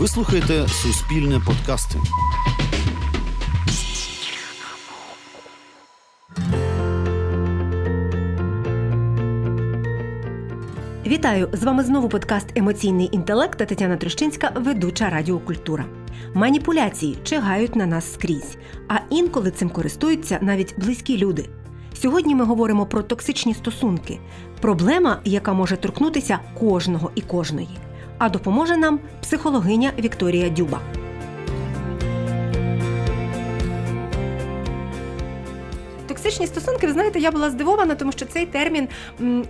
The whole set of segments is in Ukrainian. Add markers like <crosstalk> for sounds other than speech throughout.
Ви слухаєте Суспільне подкасти. Вітаю! З вами знову подкаст Емоційний інтелект та Тетяна Трощинська, ведуча Радіокультура. Маніпуляції чигають на нас скрізь, а інколи цим користуються навіть близькі люди. Сьогодні ми говоримо про токсичні стосунки, проблема, яка може торкнутися кожного і кожної. А допоможе нам психологиня Вікторія Дюба. Токсичні стосунки, ви знаєте, я була здивована, тому що цей термін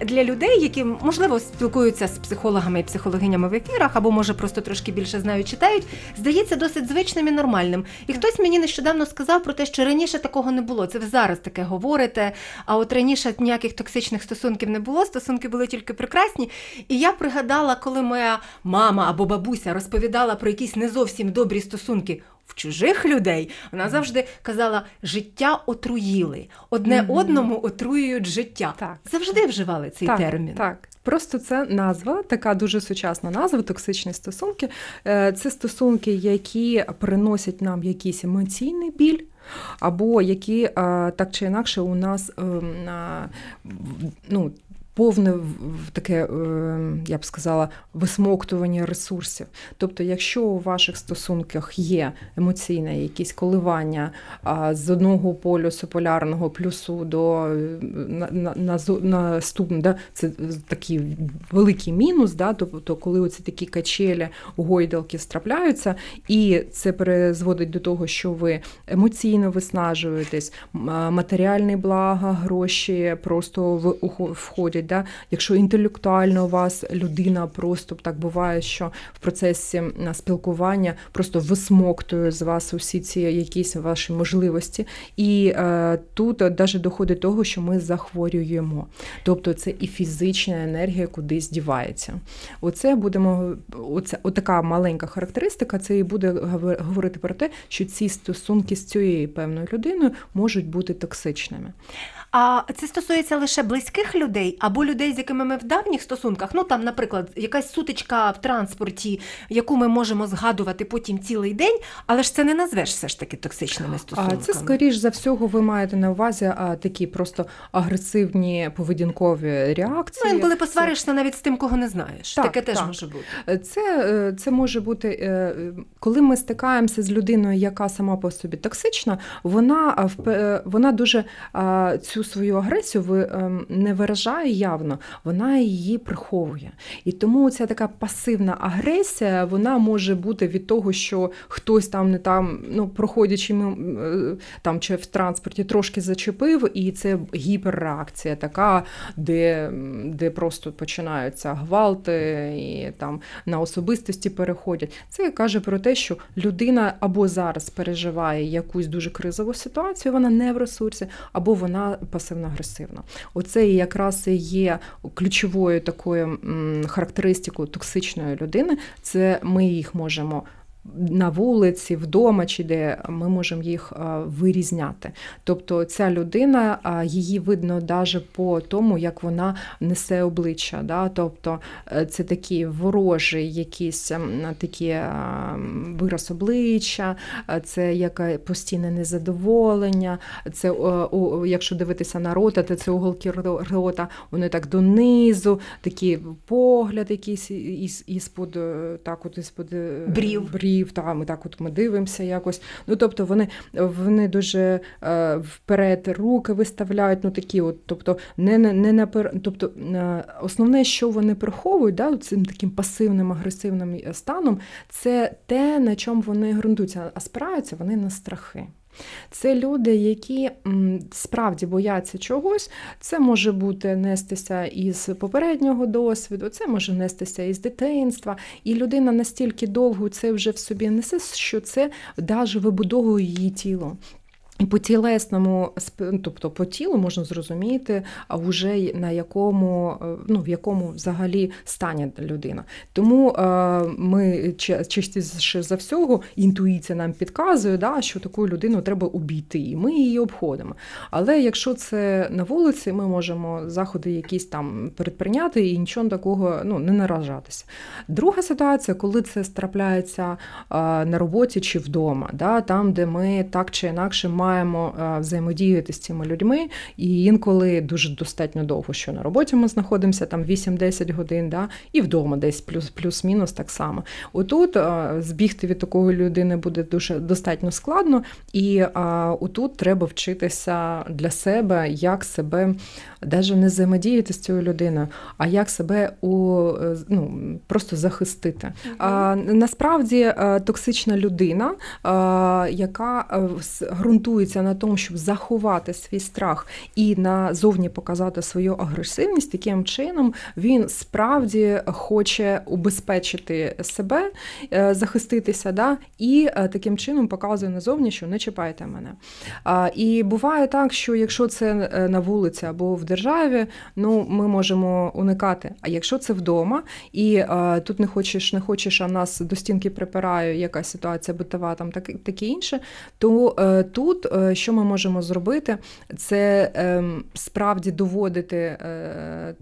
для людей, які можливо спілкуються з психологами і психологинями в ефірах, або може просто трошки більше знають, читають, здається досить звичним і нормальним. І хтось мені нещодавно сказав про те, що раніше такого не було. Це ви зараз таке говорите. А от раніше ніяких токсичних стосунків не було, стосунки були тільки прекрасні. І я пригадала, коли моя мама або бабуся розповідала про якісь не зовсім добрі стосунки в чужих людей, вона завжди казала, життя отруїли, одне mm-hmm. одному отруюють життя. Так. Завжди вживали цей так, термін. Так. Просто це назва, така дуже сучасна назва, токсичні стосунки. Е, це стосунки, які приносять нам якийсь емоційний біль. Або які е, так чи інакше у нас ем, ну, повне таке, е, я б сказала, висмоктування ресурсів. Тобто, якщо у ваших стосунках є емоційне якісь коливання з одного полюсу полярного плюсу до на, на, на, наступного, да, це такий великий мінус, да, тобто, коли оці такі качелі, гойдалки страпляються, і це призводить до того, що ви емоційно виснажуєтесь, матеріальні блага, гроші просто входять да? Якщо інтелектуально у вас людина просто так буває, що в процесі спілкування просто висмоктує з вас усі ці якісь ваші можливості, і е, тут навіть доходить до того, що ми захворюємо. Тобто це і фізична енергія кудись дівається. Оце будемо, оце отака маленька характеристика, це і буде говорити про те, що ці стосунки з цією певною людиною можуть бути токсичними. А це стосується лише близьких людей або людей, з якими ми в давніх стосунках. Ну там, наприклад, якась сутичка в транспорті, яку ми можемо згадувати потім цілий день, але ж це не назвеш все ж таки токсичними стосунками. А це скоріш за всього, ви маєте на увазі а, такі просто агресивні поведінкові реакції. Ну, інколи посваришся це... навіть з тим, кого не знаєш. Так, Таке теж так. може бути. Це е, це може бути, е, коли ми стикаємося з людиною, яка сама по собі токсична, вона е, вона дуже цю цю свою агресію ем, не виражає явно, вона її приховує. І тому ця така пасивна агресія вона може бути від того, що хтось там не там, ну проходячи е, там чи в транспорті, трошки зачепив, і це гіперреакція така, де де просто починаються гвалти і там на особистості переходять. Це каже про те, що людина або зараз переживає якусь дуже кризову ситуацію, вона не в ресурсі, або вона пасивно-агресивно. Оце якраз і є ключовою такою характеристикою токсичної людини. Це ми їх можемо на вулиці, вдома чи де ми можемо їх вирізняти. Тобто ця людина, її видно навіть по тому, як вона несе обличчя. Да? Тобто е, це такі ворожі, якісь такі вираз обличчя, це яке постійне незадоволення, це якщо дивитися на рота, то це уголки рота, вони так донизу, такий погляд якийсь із, із-под так от із-под е, брів. брів слів, та ми так от ми дивимося якось. Ну тобто вони вони дуже е, вперед руки виставляють, ну такі, от, тобто не не напер... тобто е, основне, що вони приховують, да, цим таким пасивним, агресивним станом, це те, на чому вони ґрунтуються, а спираються вони на страхи. Це люди, які справді бояться чогось. Це може бути нестися із попереднього досвіду, це може нестися із дитинства. І людина настільки довго це вже в собі несе, що це навіть вибудовує її тіло. І по тілесному ну, тобто по тілу можна зрозуміти, а вже на якому е, ну в якому взагалі стані людина. Тому е, ми частіше за всього інтуїція нам підказує, да, що таку людину треба обійти, і ми її обходимо. Але якщо це на вулиці, ми можемо заходи якісь там передприйняти і нічого такого ну, не наражатися. Друга ситуація, коли це трапляється е, на роботі чи вдома, да, там, де ми так чи інакше маємо маємо е, взаємодіяти з цими людьми, і інколи дуже достатньо довго, що на роботі ми знаходимося там 8-10 годин, да, і вдома десь плюс, плюс-мінус так само. Отут е, збігти від такої людини буде дуже достатньо складно, і е, отут треба вчитися для себе, як себе навіть не взаємодіяти з цією людиною, а як себе у ну, просто захистити. А, Насправді токсична людина, а, яка ґрунтує ґрунтується на тому, щоб заховати свій страх і назовні показати свою агресивність, таким чином він справді хоче убезпечити себе, е, захиститися, да, і е, таким чином показує назовні, що не чіпайте мене. І буває так, що якщо це е, на вулиці або в державі, ну ми можемо уникати. А якщо це вдома, і тут не хочеш, не хочеш, а нас до стінки припирає якась ситуація битова, там таке інше, то тут Е, що ми можемо зробити, це ем, справді доводити. Е,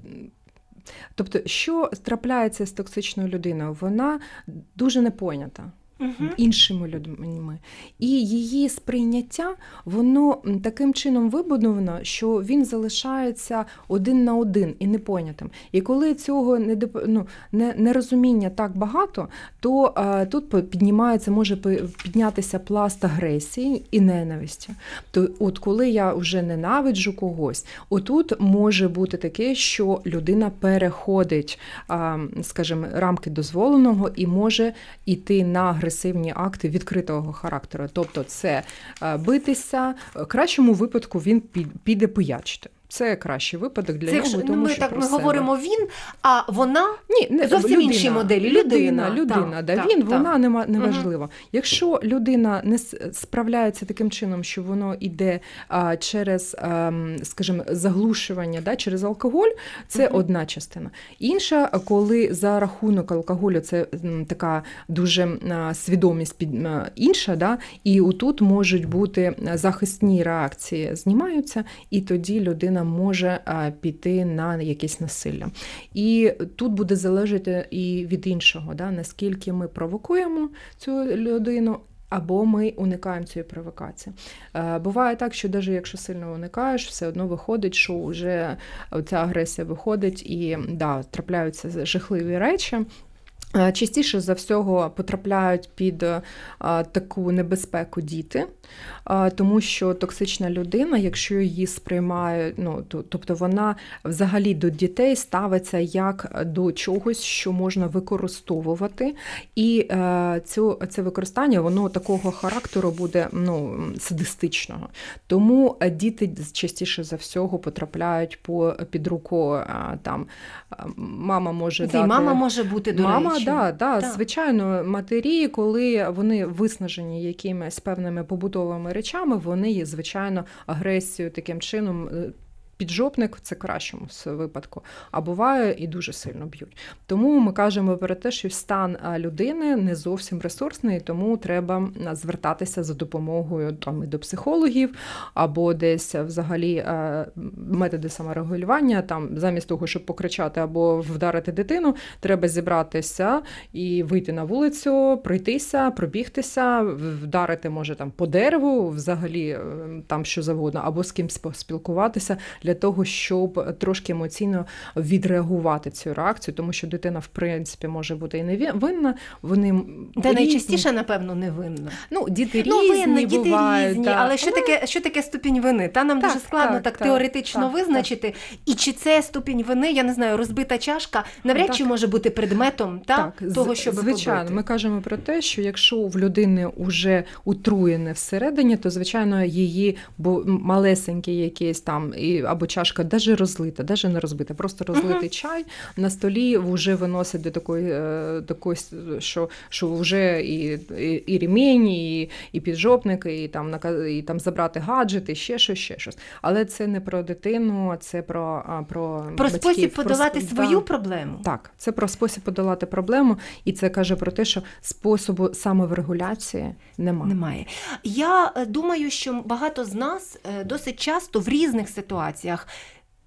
тобто, що трапляється з токсичною людиною, вона дуже непойнята угу. іншими людьми. І її сприйняття, воно таким чином вибудовано, що він залишається один на один і непонятим. І коли цього не ну, нерозуміння так багато, то а, тут піднімається, може піднятися пласт агресії і ненависті. То от коли я вже ненавиджу когось, отут може бути таке, що людина переходить, а, скажімо, рамки дозволеного і може йти на агресію агресивні акти відкритого характеру. Тобто, це е, битися в кращому випадку він піде пиячити. Це кращий випадок для це нього. Тому ми що так про ми себе. говоримо він, а вона Ні, не, зовсім людина, інші моделі. Людина, людина, людина да, він, так. вона не, неважлива. Угу. Якщо людина не справляється таким чином, що воно йде а, через, а, скажімо, заглушування, да, через алкоголь, це угу. одна частина. Інша, коли за рахунок алкоголю це така дуже а, свідомість під інша, да, і отут можуть бути захисні реакції, знімаються, і тоді людина людина може піти на якесь насилля. І тут буде залежати і від іншого, да, наскільки ми провокуємо цю людину. Або ми уникаємо цієї провокації. Буває так, що навіть якщо сильно уникаєш, все одно виходить, що вже ця агресія виходить і да, трапляються жахливі речі. Частіше за всього потрапляють під таку небезпеку діти тому що токсична людина, якщо її сприймає, ну тобто вона взагалі до дітей ставиться як до чогось, що можна використовувати, і е, цю, це використання воно такого характеру буде ну, садистичного. Тому діти частіше за всього потрапляють по під руку там мама може дати... мама може бути до мама, Да, да, да, звичайно, матері, коли вони виснажені якимись певними побутовими побутовими речами, вони, є звичайно, агресію таким чином е, піджопник це кращому випадку, а буває і дуже сильно б'ють. Тому ми кажемо про те, що стан людини не зовсім ресурсний, тому треба звертатися за допомогою там і до психологів, або десь взагалі методи саморегулювання. Там замість того, щоб покричати або вдарити дитину, треба зібратися і вийти на вулицю, пройтися, пробігтися, вдарити може там по дереву, взагалі е, там що завгодно, або з кимось поспілкуватися для того, щоб трошки емоційно відреагувати цю реакцію, тому що дитина, в принципі, може бути і не винна. Вони Та найчастіше, напевно, не винна. Ну, діти ну, різні винна, діти бувають, різні, та. але що таке що таке ступінь вини? Та нам так, дуже складно так, так, так теоретично так, визначити. І чи це ступінь вини, я не знаю, розбита чашка навряд чи може бути предметом та, того, щоб звичайно. Побити. Ми кажемо про те, що якщо в людини вже утруєне всередині, то звичайно її бо малесенькі якісь там і або чашка, навіть розлита, навіть не розбита, просто розлитий чай на столі вже виносить до такої, е, такої що що вже і і, і ремінь, і і піджопник, і там і там забрати гаджети, ще щось, ще щось. Але це не про дитину, це про про, про батьків, спосіб подолати про, свою да. проблему. Так, це про спосіб подолати проблему, і це каже про те, що способу самоврегуляції немає. Немає. Я е, думаю, що багато з нас е, досить часто в різних ситуаціях.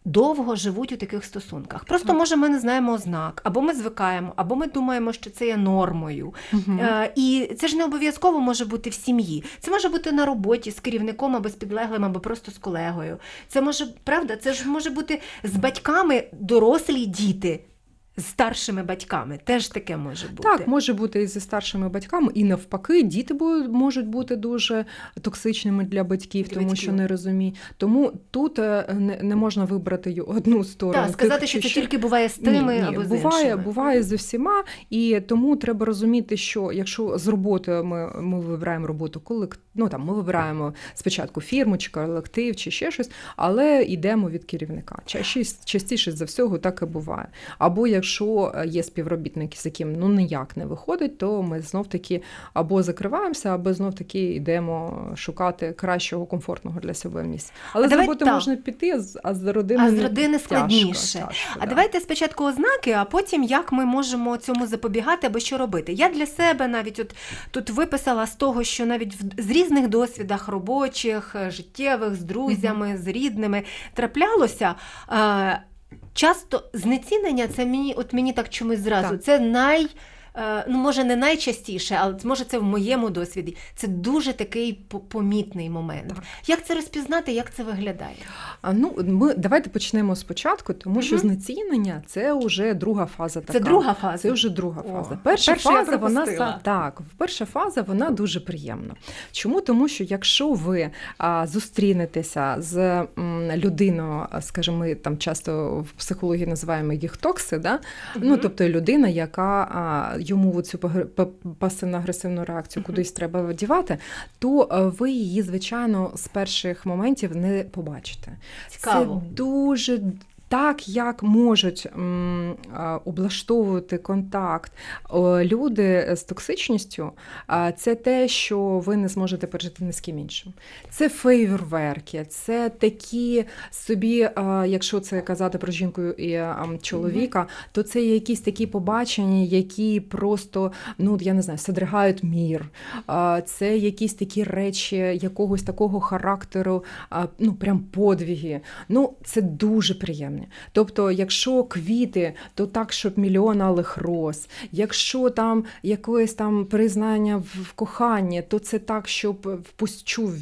Довго живуть у таких стосунках. Просто, може, ми не знаємо ознак, або ми звикаємо, або ми думаємо, що це є нормою. Uh-huh. Е, І це ж не обов'язково може бути в сім'ї. Це може бути на роботі з керівником або з підлеглим, або просто з колегою. Це може, правда, це ж може бути з батьками дорослі діти з старшими батьками. Теж таке може бути. Так, може бути і зі старшими батьками, і навпаки, діти можуть бути дуже токсичними для батьків, для тому батьків. що не розуміють. Тому тут е, не, можна вибрати одну сторону. Так, сказати, що це тільки буває з тими ні, ні, або з буває, іншими. буває з усіма, і тому треба розуміти, що якщо з роботою ми ми вибираємо роботу колектив, ну там ми вибираємо спочатку фірму чи колектив, чи ще щось, але йдемо від керівника. Частіше за всього так і буває. Або якщо е, є співробітники, з яким ну ніяк не виходить, то ми знов таки або закриваємося, або знов таки йдемо шукати кращого, комфортного для себе місця. Але з роботи можна піти, а з родини а з родини складніше. Тяжко, тяжко, а да. давайте спочатку ознаки, а потім як ми можемо цьому запобігати або що робити. Я для себе навіть от тут виписала з того, що навіть в з різних досвідах робочих, життєвих, з друзями, mm-hmm. з рідними траплялося. Часто знецінення це мені, от мені так чомусь зразу. Так. Це най. Е, ну, може, не найчастіше, але може це в моєму досвіді. Це дуже такий помітний момент. Так. Як це розпізнати, як це виглядає? А ну ми давайте почнемо спочатку, тому угу. що знецінення це вже друга фаза. Така. Це друга фаза. Це вже друга О, фаза. Перша фаза вона так. Перша фаза вона дуже приємна. Чому? Тому що якщо ви а, зустрінетеся з м, людиною, скажімо, ми там часто в психології називаємо їх токси, да? Угу. ну тобто людина, яка а, йому цю пасивно-агресивну реакцію кудись треба вдівати, то е, ви її, звичайно, з перших моментів не побачите. Цікаво. Це дуже так, як можуть облаштовувати контакт люди з токсичністю, це те, що ви не зможете пережити ні з ким іншим. Це фейверверки, це такі собі, якщо це казати про жінку і чоловіка, то це якісь такі побачення, які просто, ну я не знаю, содригають мір. Це якісь такі речі якогось такого характеру, ну прям подвіги. Ну, це дуже приємно кохання. Тобто, якщо квіти, то так, щоб мільйон алих роз. Якщо там якесь там признання в коханні, то це так, щоб впустчув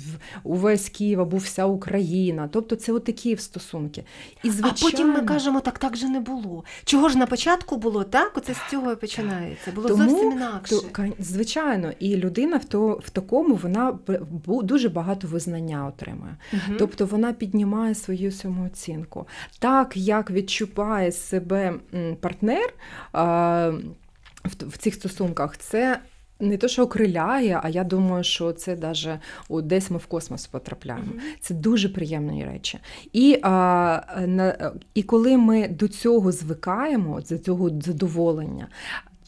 увесь Київ або вся Україна. Тобто це от такі стосунки. І звичайно... А потім ми кажемо, так так же не було. Чого ж на початку було так? Оце з цього і починається. Було Тому, зовсім інакше. То, звичайно, і людина в то в такому вона дуже багато визнання отримує. Угу. Тобто вона піднімає свою самооцінку. Так, так як відчуває себе партнер в цих стосунках, це. Не то, що окриляє, а я думаю, що це даже о, десь ми в космос потрапляємо. Mm-hmm. Це дуже приємні речі. І а, на, і коли ми до цього звикаємо, до цього задоволення,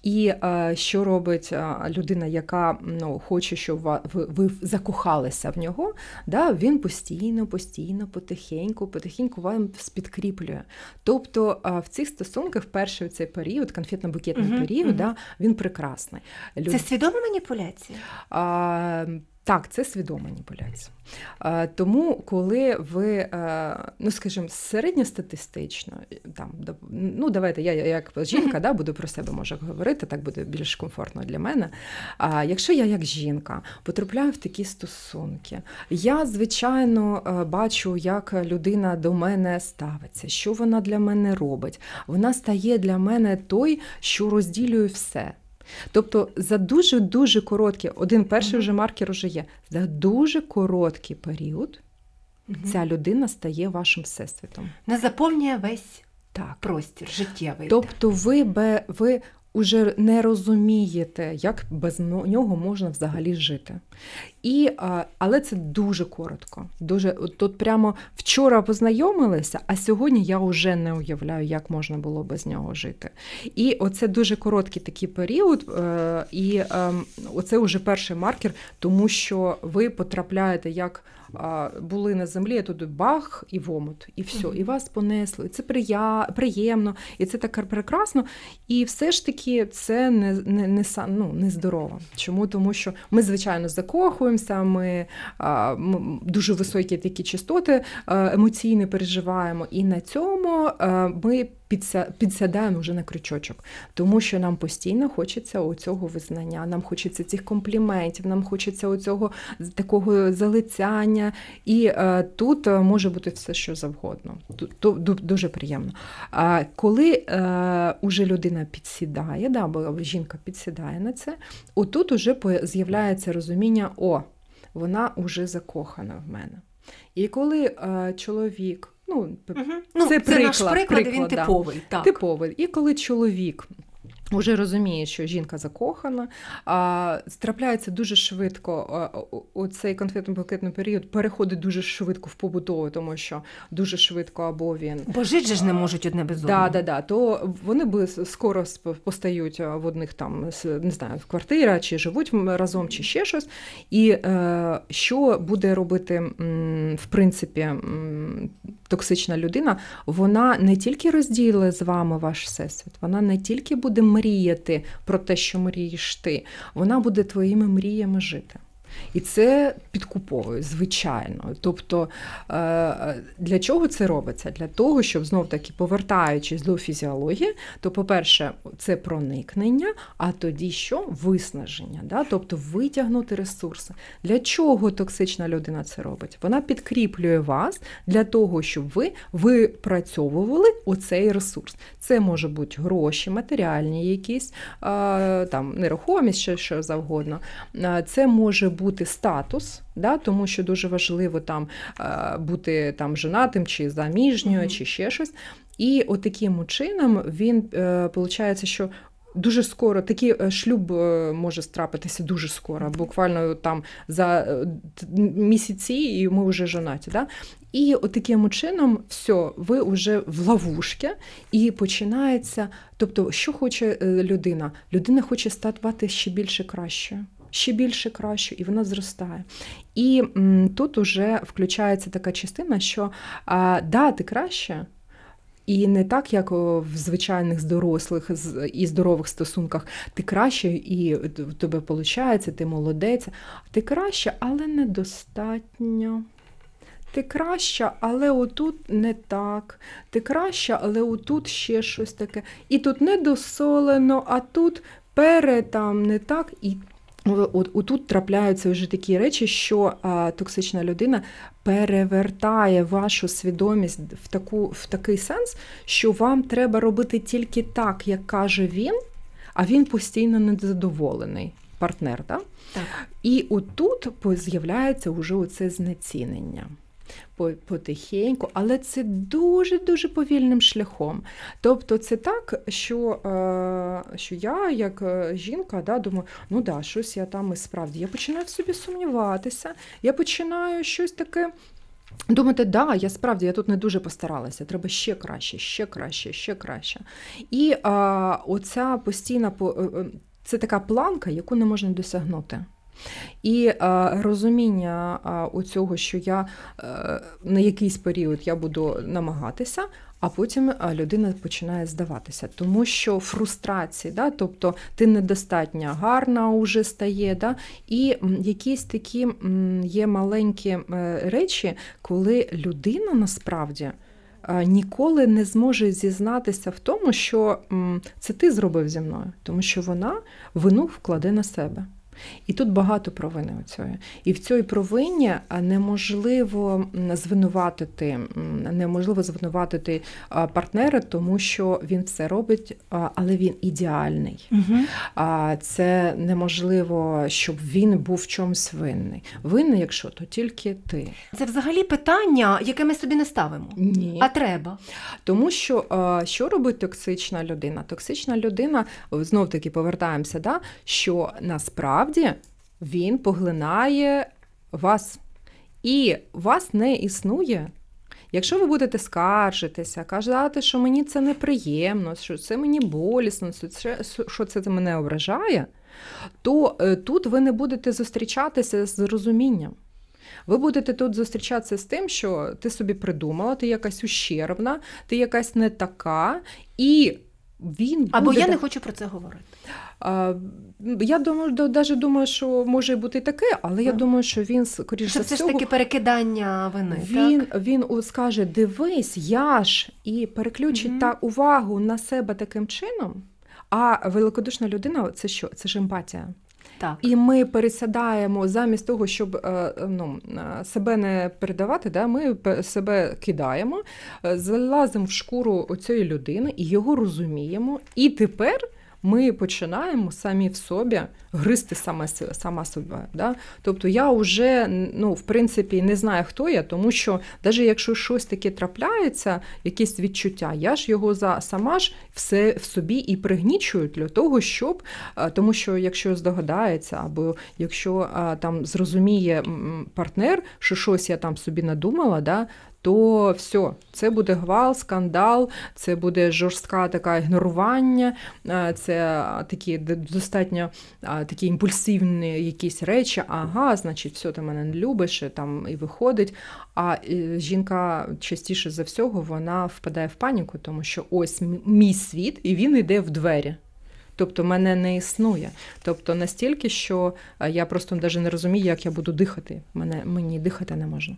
і е, що робить е, людина, яка ну, хоче, щоб ви, ви закохалися в нього, да, він постійно, постійно, потихеньку, потихеньку вам спідкріплює. Тобто е, в цих стосунках перший цей період, конфетно-букетний угу, період, угу. Да, він прекрасний. Люд... Це свідома маніпуляція? А, так, це свідома маніпуляція. Тому, коли ви, е, ну скажімо, середньостатистично, там, ну давайте я як <laughs> жінка да, буду про себе може говорити, так буде більш комфортно для мене. А якщо я як жінка потрапляю в такі стосунки, я, звичайно, е, бачу, як людина до мене ставиться, що вона для мене робить. Вона стає для мене той, що розділює все. Тобто за дуже-дуже короткий, один перший вже маркер уже є, за дуже короткий період ця людина стає вашим всесвітом. Не заповнює весь так. простір життєвий. Тобто ви ви уже не розумієте, як без нього можна взагалі жити. І, Але це дуже коротко. Дуже, Тут прямо вчора познайомилися, а сьогодні я вже не уявляю, як можна було без нього жити. І оце дуже короткий такий період, е, і ем, оце вже перший маркер, тому що ви потрапляєте як були на землі, а туди бах і вомут, і все, і вас понесло. І це приємно, і це так прекрасно. І все ж таки це не не, не, ну, не здорово. Чому? Тому що ми, звичайно, закохуємося, ми, ми дуже високі такі частоти емоційні переживаємо, і на цьому ми підсядаємо вже на крючочок, тому що нам постійно хочеться оцього визнання, нам хочеться цих компліментів, нам хочеться оцього такого залицяння. І е, тут е, може бути все, що завгодно. Тут дуже приємно. А коли е, уже людина підсідає, да, або жінка підсідає на це, отут уже з'являється розуміння, о, вона вже закохана в мене. І коли е, чоловік Ну, угу. Це, це приклад, наш приклад, приклад він типовий. Так. Типовий. І коли чоловік вже розуміє, що жінка закохана, а трапляється дуже швидко. Оцей конфетно-блакитний період переходить дуже швидко в побутову, тому що дуже швидко або він бо жити ж не можуть одне без одного. Да, да, да. То вони би скоро постають в одних там не знаю, в квартира, чи живуть разом, чи ще щось. І е, що буде робити в принципі токсична людина? Вона не тільки розділить з вами ваш всесвіт, вона не тільки буде мріяти про те, що мрієш ти, вона буде твоїми мріями жити. І це підкуповує, звичайно. Тобто е, для чого це робиться? Для того, щоб знов таки повертаючись до фізіології, то, по-перше, це проникнення, а тоді що виснаження, да? тобто витягнути ресурси. Для чого токсична людина це робить? Вона підкріплює вас для того, щоб ви випрацьовували оцей ресурс. Це може бути гроші, матеріальні якісь, там нерухомість, що завгодно. Це може бути бути статус, да, тому що дуже важливо там е, бути там женатим чи заміжньою, mm-hmm. чи ще щось. І от таким чином він виходить, е, що. Дуже скоро такий е, шлюб може страпитися дуже скоро, буквально там за місяці, і ми вже жонаті. Да? І от таким чином, все, ви вже в ловушці, і починається. Тобто, що хоче людина? Людина хоче стати ще більше кращою ще більше краще, і вона зростає. І тут уже включається така частина, що да, ти краще. І не так, як в звичайних дорослих і здорових стосунках, ти краще, і в тебе виходить, ти молодець. Ти краще, але недостатньо. Ти краща, але отут не так. Ти краща, але отут ще щось таке. І тут недосолено, а тут пере там не так. І От, Тут трапляються вже такі речі, що а, токсична людина перевертає вашу свідомість в таку, в такий сенс, що вам треба робити тільки так, як каже він, а він постійно незадоволений. Партнер, да? так? І отут з'являється вже оце знецінення потихеньку, але це дуже-дуже повільним шляхом. Тобто це так, що е, що я, як е, жінка, да, думаю, ну да, щось я там і справді. Я починаю в собі сумніватися, я починаю щось таке. Думати, да, я справді я тут не дуже постаралася, треба ще краще, ще краще, ще краще. І а, оця постійна е, це така планка, яку не можна досягнути. І е, розуміння е, у цього, що я е, на якийсь період я буду намагатися, а потім людина починає здаватися, тому що фрустрації, да, тобто ти недостатньо гарна вже стає, да, і якісь такі є маленькі речі, коли людина насправді. Ніколи не зможе зізнатися в тому, що це ти зробив зі мною, тому що вона вину вкладе на себе. І тут багато провини у цього. І в цій провині неможливо звинуватити, неможливо звинуватити партнера, тому що він все робить, але він ідеальний. Угу. Це неможливо, щоб він був в чомусь винний. Винний, якщо то тільки ти. Це взагалі питання, яке ми собі не ставимо. Ні. А треба. Тому що що робить токсична людина? Токсична людина, знов таки повертаємося, да, що насправді насправді він поглинає вас. І вас не існує. Якщо ви будете скаржитися, казати, що мені це неприємно, що це мені болісно, що це мене ображає, то е, тут ви не будете зустрічатися з розумінням. Ви будете тут зустрічатися з тим, що ти собі придумала, ти якась ущербна, ти якась не така, і він буде... Або я не хочу про це говорити. Я думаю, навіть думаю, що може бути таке, але я думаю, що він скоріше Це все ж таки перекидання вини. Він так? він скаже: Дивись, я ж і переключить mm та увагу на себе таким чином. А великодушна людина це що? Це ж емпатія. Так. І ми пересядаємо замість того, щоб е, ну, е, себе не передавати, да, ми себе кидаємо, е, залазимо в шкуру цієї людини і його розуміємо. І тепер ми починаємо самі в собі гризти саме сама себе. Да? Тобто я вже ну, в принципі не знаю, хто я, тому що навіть якщо щось таке трапляється, якесь відчуття, я ж його за сама ж все в собі і пригнічую для того, щоб тому, що якщо здогадається, або якщо там зрозуміє партнер, що щось я там собі надумала, да, то все, це буде гвал, скандал, це буде жорстка така ігнорування, це такі достатньо такі імпульсивні якісь речі. Ага, значить, все, ти мене не любиш, там і виходить. А е, жінка частіше за всього вона впадає в паніку, тому що ось мій світ, і він йде в двері. Тобто мене не існує. Тобто настільки, що я просто навіть не розумію, як я буду дихати. Мене Мені дихати не можна.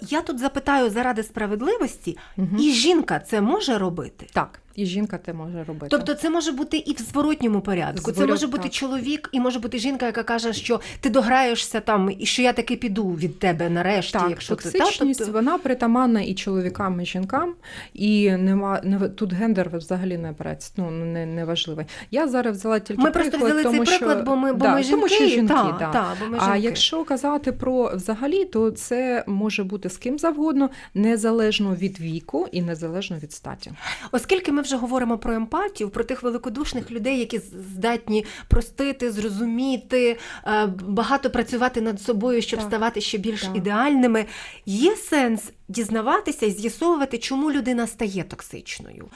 Я тут запитаю заради справедливості, угу. і жінка це може робити? Так. І жінка це може робити. Тобто це може бути і в зворотньому порядку. Зворот, це може бути так. чоловік, і може бути жінка, яка каже, що ти дограєшся там, і що я таки піду від тебе нарешті. Так, якщо токсичність, ти, тобто... вона притаманна і чоловікам, і жінкам, і нема не тут гендер взагалі не береться, ну не, не важливий. Я зараз взяла тільки ми приклад, просто взяли тому, цей приклад, бо ми бо да, ми жінки. Тому що жінки, та, да. та, бо ми а якщо казати про взагалі, то це може бути з ким завгодно, незалежно від віку і незалежно від статі. Оскільки ми вже говоримо про емпатію, про тих великодушних людей, які здатні простити, зрозуміти, е, багато працювати над собою, щоб так. ставати ще більш так. ідеальними. Є сенс дізнаватися і з'ясовувати, чому людина стає токсичною.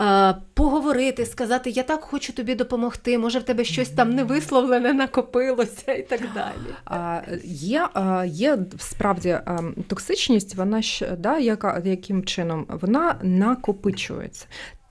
Е, поговорити, сказати, я так хочу тобі допомогти, може в тебе щось там невисловлене накопилося і так далі. Є є справді токсичність, вона ж да, яка яким чином вона накопичується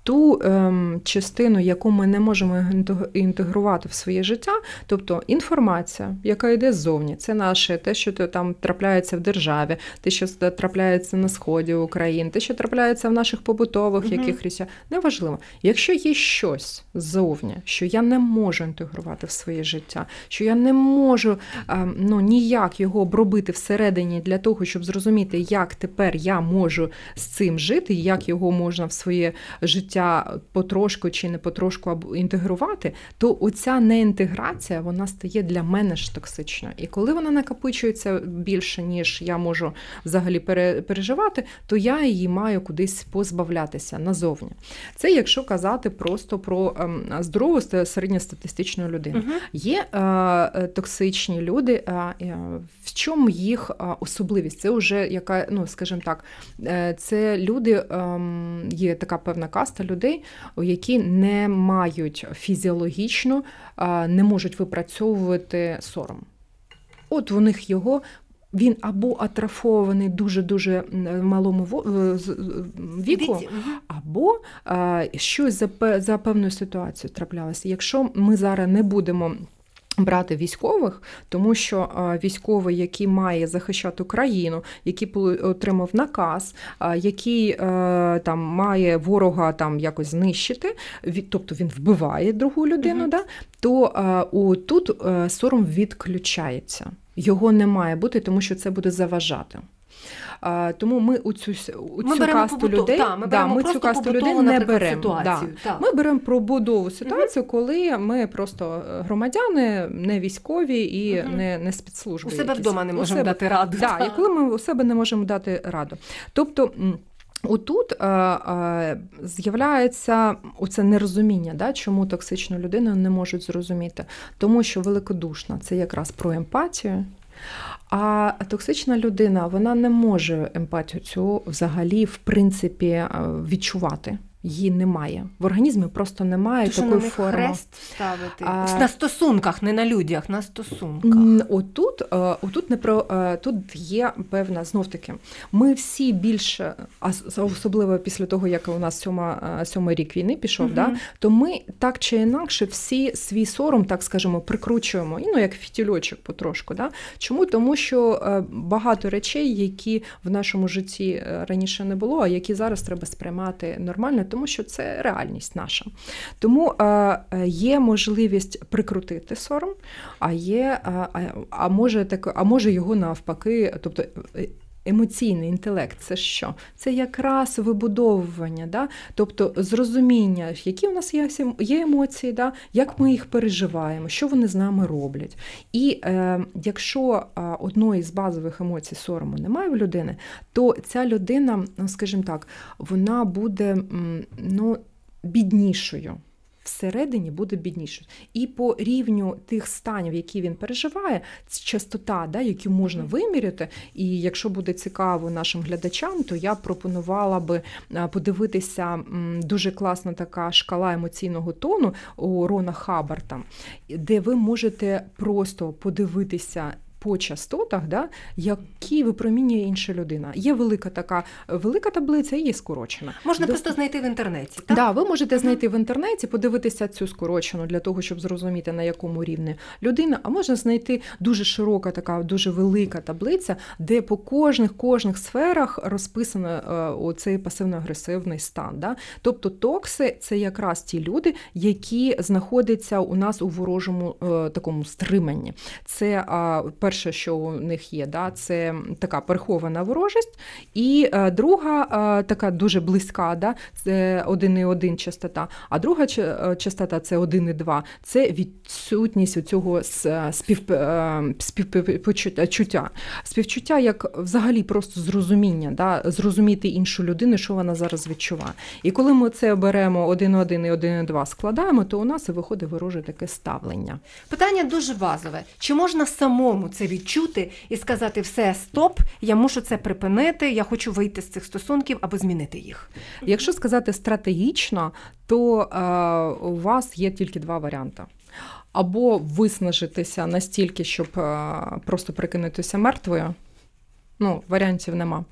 ту ем, частину, яку ми не можемо інтегрувати в своє життя, тобто інформація, яка йде ззовні, це наше те, що там трапляється в державі, те, що трапляється на сході України, те, що трапляється в наших побутових угу. якихось, неважливо. Якщо є щось ззовні, що я не можу інтегрувати в своє життя, що я не можу ем, ну, ніяк його обробити всередині для того, щоб зрозуміти, як тепер я можу з цим жити, як його можна в своє життя життя потрошку чи не потрошку інтегрувати, то оця неінтеграція вона стає для мене ж токсичною. І коли вона накопичується більше, ніж я можу взагалі переживати, то я її маю кудись позбавлятися назовні. Це якщо казати просто про ем, здорову середньостатистичну людину. Угу. Є е, е, токсичні люди, е, е, в чому їх е, особливість? Це вже яка, ну скажімо так, е, це люди, е, є така певна каста людей, які не мають фізіологічно, не можуть випрацьовувати сором. От у них його. Він або атрафований дуже-дуже малому віку, або щось за за певною ситуацією траплялося. Якщо ми зараз не будемо Брати військових, тому що військовий, який має захищати країну, який отримав наказ, який е, там має ворога там якось знищити, тобто він вбиває другу людину, uh да, то тут е, сором відключається. Його не має бути, тому що це буде заважати. Тому ми у цю у ми цю касту побутов, людей та, ми, да, ми цю касту людей не беремо. Да. Ми беремо пробудову ситуацію, угу. коли ми просто громадяни, не військові і угу. не не спецслужби. У себе якісь. вдома не можемо себе, дати раду. Да, і коли ми у себе не можемо дати раду. Тобто. Отут е, е, з'являється оце нерозуміння, да, чому токсичну людину не можуть зрозуміти, тому що великодушна це якраз про емпатію. А токсична людина вона не може емпатію цю взагалі в принципі е, відчувати її немає. В організмі просто немає То, такої що форми. хрест ставити а... на стосунках, не на людях, на стосунках. Отут, е, отут не про е, тут є певна знов таки. Ми всі більше, особливо після того, як у нас сьома е, сьомий рік війни пішов, угу. да, то ми так чи інакше всі свій сором, так скажемо, прикручуємо, і ну як фітільочок потрошку. Да? Чому? Тому що багато речей, які в нашому житті раніше не було, а які зараз треба сприймати нормально тому що це реальність наша. Тому е, е, є можливість прикрутити сором, а є, а, а може так, а може його навпаки, тобто. Е, емоційний інтелект це що? Це якраз вибудовування, да? тобто зрозуміння, які у нас є емоції, да? як ми їх переживаємо, що вони з нами роблять. І е, якщо одної з базових емоцій сорому немає в людини, то ця людина, ну, скажімо так, вона буде ну, біднішою всередині буде бідніше. І по рівню тих станів, які він переживає, частота, да, яку можна виміряти. І якщо буде цікаво нашим глядачам, то я пропонувала би подивитися дуже класна така шкала емоційного тону у Рона Хабарта, де ви можете просто подивитися по частотах, да, які випромінює інша людина. Є велика така велика таблиця і є скорочена. Можна До... просто знайти в інтернеті. так? Да, ви можете знайти в інтернеті, подивитися цю скорочену для того, щоб зрозуміти, на якому рівні людина, а можна знайти дуже широка, така дуже велика таблиця, де по кожних кожних сферах розписано е, оцей пасивно-агресивний стан. Да? Тобто токси це якраз ті люди, які знаходяться у нас у ворожому е, такому стриманні. Це перше, що у них є, да, це така перехована ворожість, і е, друга е, така дуже близька, да, це 1,1 частота, а друга е, частота це 1,2, це відсутність цього спів, співчуття. Співчуття як взагалі просто зрозуміння, да, зрозуміти іншу людину, що вона зараз відчуває. І коли ми це беремо 1,1 і 1,2 складаємо, то у нас і виходить вороже таке ставлення. Питання дуже базове: чи можна самому це відчути і сказати все, стоп, я мушу це припинити, я хочу вийти з цих стосунків або змінити їх. Якщо сказати стратегічно, то е, у вас є тільки два варіанти. Або виснажитися настільки, щоб е, просто прикинутися мертвою. Ну, варіантів нема.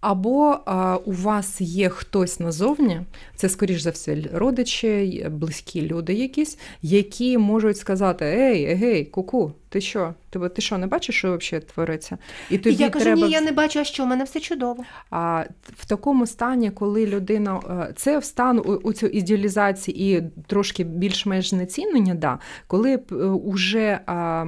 Або а, у вас є хтось назовні, це, скоріш за все, родичі, близькі люди якісь, які можуть сказати: Ей, егей, куку, ти що? Ти, ти що, не бачиш, що взагалі твориться? І тобі я кажу, треба... ні, я не бачу, а що, у мене все чудово. А в такому стані, коли людина е, це в стан у, у цю ідеалізації і трошки більш-менш знецінення, да, коли б уже а,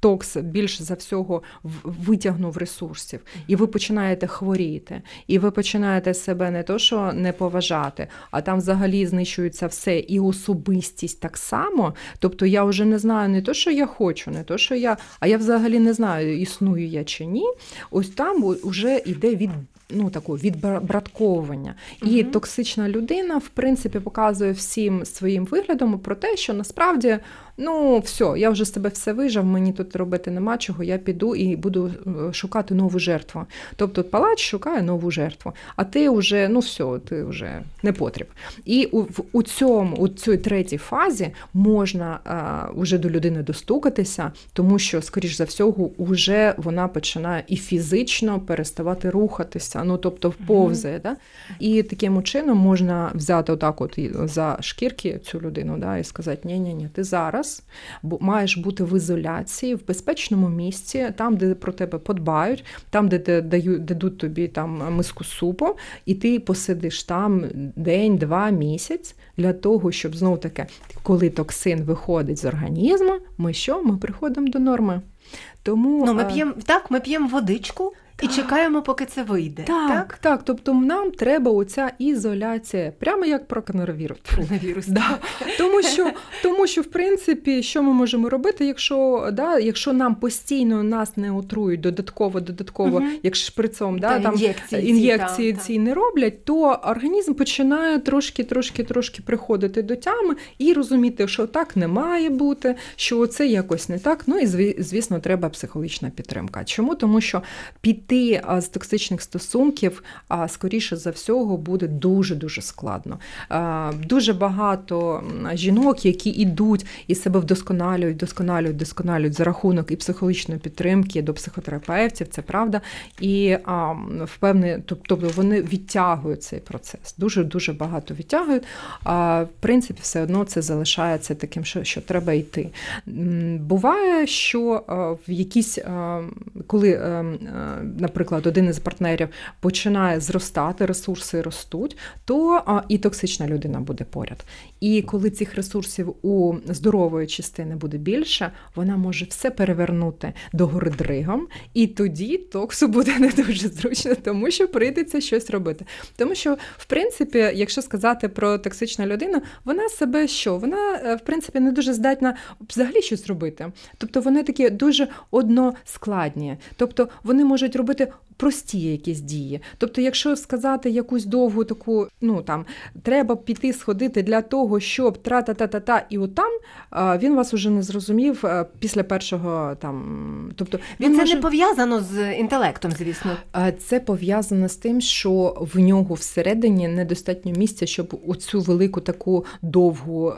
токс більш за всього витягнув ресурсів, і ви починаєте хворіти, і ви починаєте себе не то, що не поважати, а там взагалі знищується все і особистість так само. Тобто я вже не знаю не то, що я хочу, не то, що я, а я взагалі не знаю, існую я чи ні. Ось там вже йде від. Ну, таку відбратковування. І угу. токсична людина, в принципі, показує всім своїм виглядом про те, що насправді ну все, я вже з тебе все вижав, мені тут робити нема чого, я піду і буду е, шукати нову жертву. Тобто палач шукає нову жертву, а ти вже, ну все, ти вже не потріб. І у, у цьому, у цій третій фазі можна а, уже до людини достукатися, тому що, скоріш за всього, вже вона починає і фізично переставати рухатися крутиться, ну тобто вповзає. Да? І таким чином можна взяти отак от за шкірки цю людину да, і сказати, ні ні ні ти зараз маєш бути в ізоляції, в безпечному місці, там, де про тебе подбають, там, де дають, дадуть тобі там миску супу, і ти посидиш там день, два, місяць для того, щоб знов таки, коли токсин виходить з організму, ми що? Ми приходимо до норми. Тому ну, ми п'ємо так, ми п'ємо водичку. Так. І чекаємо, поки це вийде. Так, так, так. Тобто нам треба оця ізоляція, прямо як про коронавірус. Коронавірус. Да. Тому що, тому що, в принципі, що ми можемо робити, якщо да, якщо нам постійно нас не отрують додатково, додатково, угу. як шприцом, да, там ін'єкції, ін'єкції ці, ці не роблять, то організм починає трошки, трошки, трошки приходити до тями і розуміти, що так не має бути, що це якось не так. Ну і звісно, треба психологічна підтримка. Чому? Тому що під піти з токсичних стосунків, скоріше за всього, буде дуже-дуже складно. Дуже багато жінок, які йдуть і себе вдосконалюють, вдосконалюють, вдосконалюють за рахунок і психологічної підтримки до психотерапевтів, це правда. І впевнений, тобто вони відтягують цей процес. Дуже дуже багато відтягують. В принципі, все одно це залишається таким, що що треба йти. Буває, що в якісь коли наприклад, один із партнерів починає зростати, ресурси ростуть, то і токсична людина буде поряд. І коли цих ресурсів у здорової частини буде більше, вона може все перевернути до гори дригом, і тоді токсу буде не дуже зручно, тому що прийдеться щось робити. Тому що, в принципі, якщо сказати про токсичну людину, вона себе що? Вона, е, в принципі, не дуже здатна взагалі щось робити. Тобто вони такі дуже односкладні. Тобто вони можуть робити бути прості якісь дії. Тобто, якщо сказати якусь довгу таку, ну там треба піти сходити для того, щоб тра-та-та-та-та, і отам він вас уже не зрозумів після першого там. Тобто він це може... не пов'язано з інтелектом, звісно. Це пов'язано з тим, що в нього всередині недостатньо місця, щоб оцю велику таку довгу,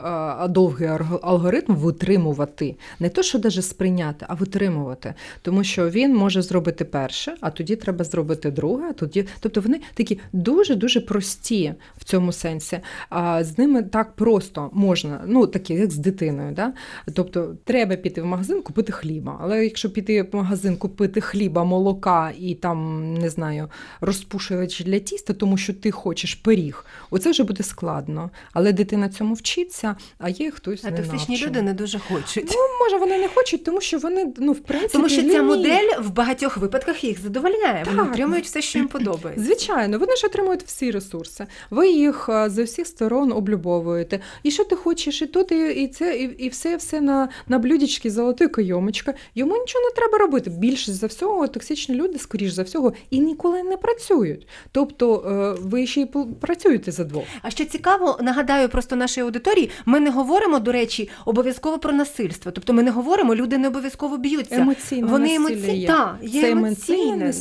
довгий алгоритм витримувати. Не то, що навіть сприйняти, а витримувати. Тому що він може зробити перше, а тоді треба треба зробити друге. Тоді, тобто вони такі дуже дуже прості в цьому сенсі. А з ними так просто можна, ну такі як з дитиною. Да? Тобто треба піти в магазин, купити хліба. Але якщо піти в магазин, купити хліба, молока і там не знаю, розпушувач для тіста, тому що ти хочеш пиріг, оце вже буде складно. Але дитина цьому вчиться, а є хтось а токсичні люди не дуже хочуть. Ну може вони не хочуть, тому що вони ну в принципі тому що лінії. ця модель в багатьох випадках їх задовольняє. Вони отримують все, що їм <laughs> подобається. Звичайно, вони ж отримують всі ресурси. Ви їх е, з усіх сторон облюбовуєте. І що ти хочеш, і тут, і і це, і і все все на на блюдечки золотої кайомочка. Йому нічого не треба робити. Більшість за всього, токсичні люди, скоріш за всього, і ніколи не працюють. Тобто е, ви ще й працюєте за двох. А що цікаво, нагадаю просто нашій аудиторії, ми не говоримо, до речі, обов'язково про насильство. Тобто ми не говоримо, люди не обов'язково б'ються. Емоційне Вони насилля емоці... є. Та, є Це емоційне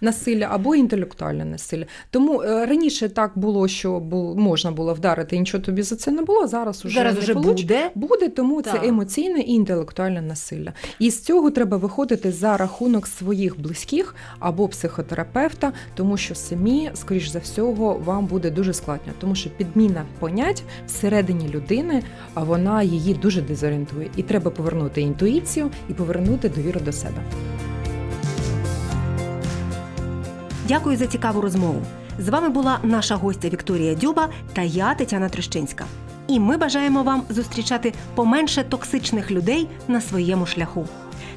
насилля насилля або інтелектуальне насилля. Тому е, раніше так було, що можна було вдарити, і нічого тобі за це не було. Зараз уже зараз не вже получ... буде. буде, тому так. це емоційне і інтелектуальне насилля. І з цього треба виходити за рахунок своїх близьких або психотерапевта, тому що самі, скоріш за всього, вам буде дуже складно, тому що підміна понять всередині людини, а вона її дуже дезорієнтує. І треба повернути інтуїцію і повернути довіру до себе. Дякую за цікаву розмову. З вами була наша гостя Вікторія Дюба та я, Тетяна Трещинська. І ми бажаємо вам зустрічати поменше токсичних людей на своєму шляху.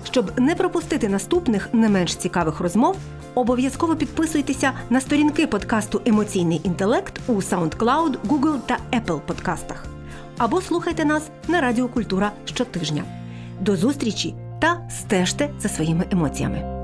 Щоб не пропустити наступних не менш цікавих розмов, обов'язково підписуйтеся на сторінки подкасту Емоційний інтелект у SoundCloud, Google та Apple подкастах. Або слухайте нас на Радіо Культура щотижня. До зустрічі та стежте за своїми емоціями.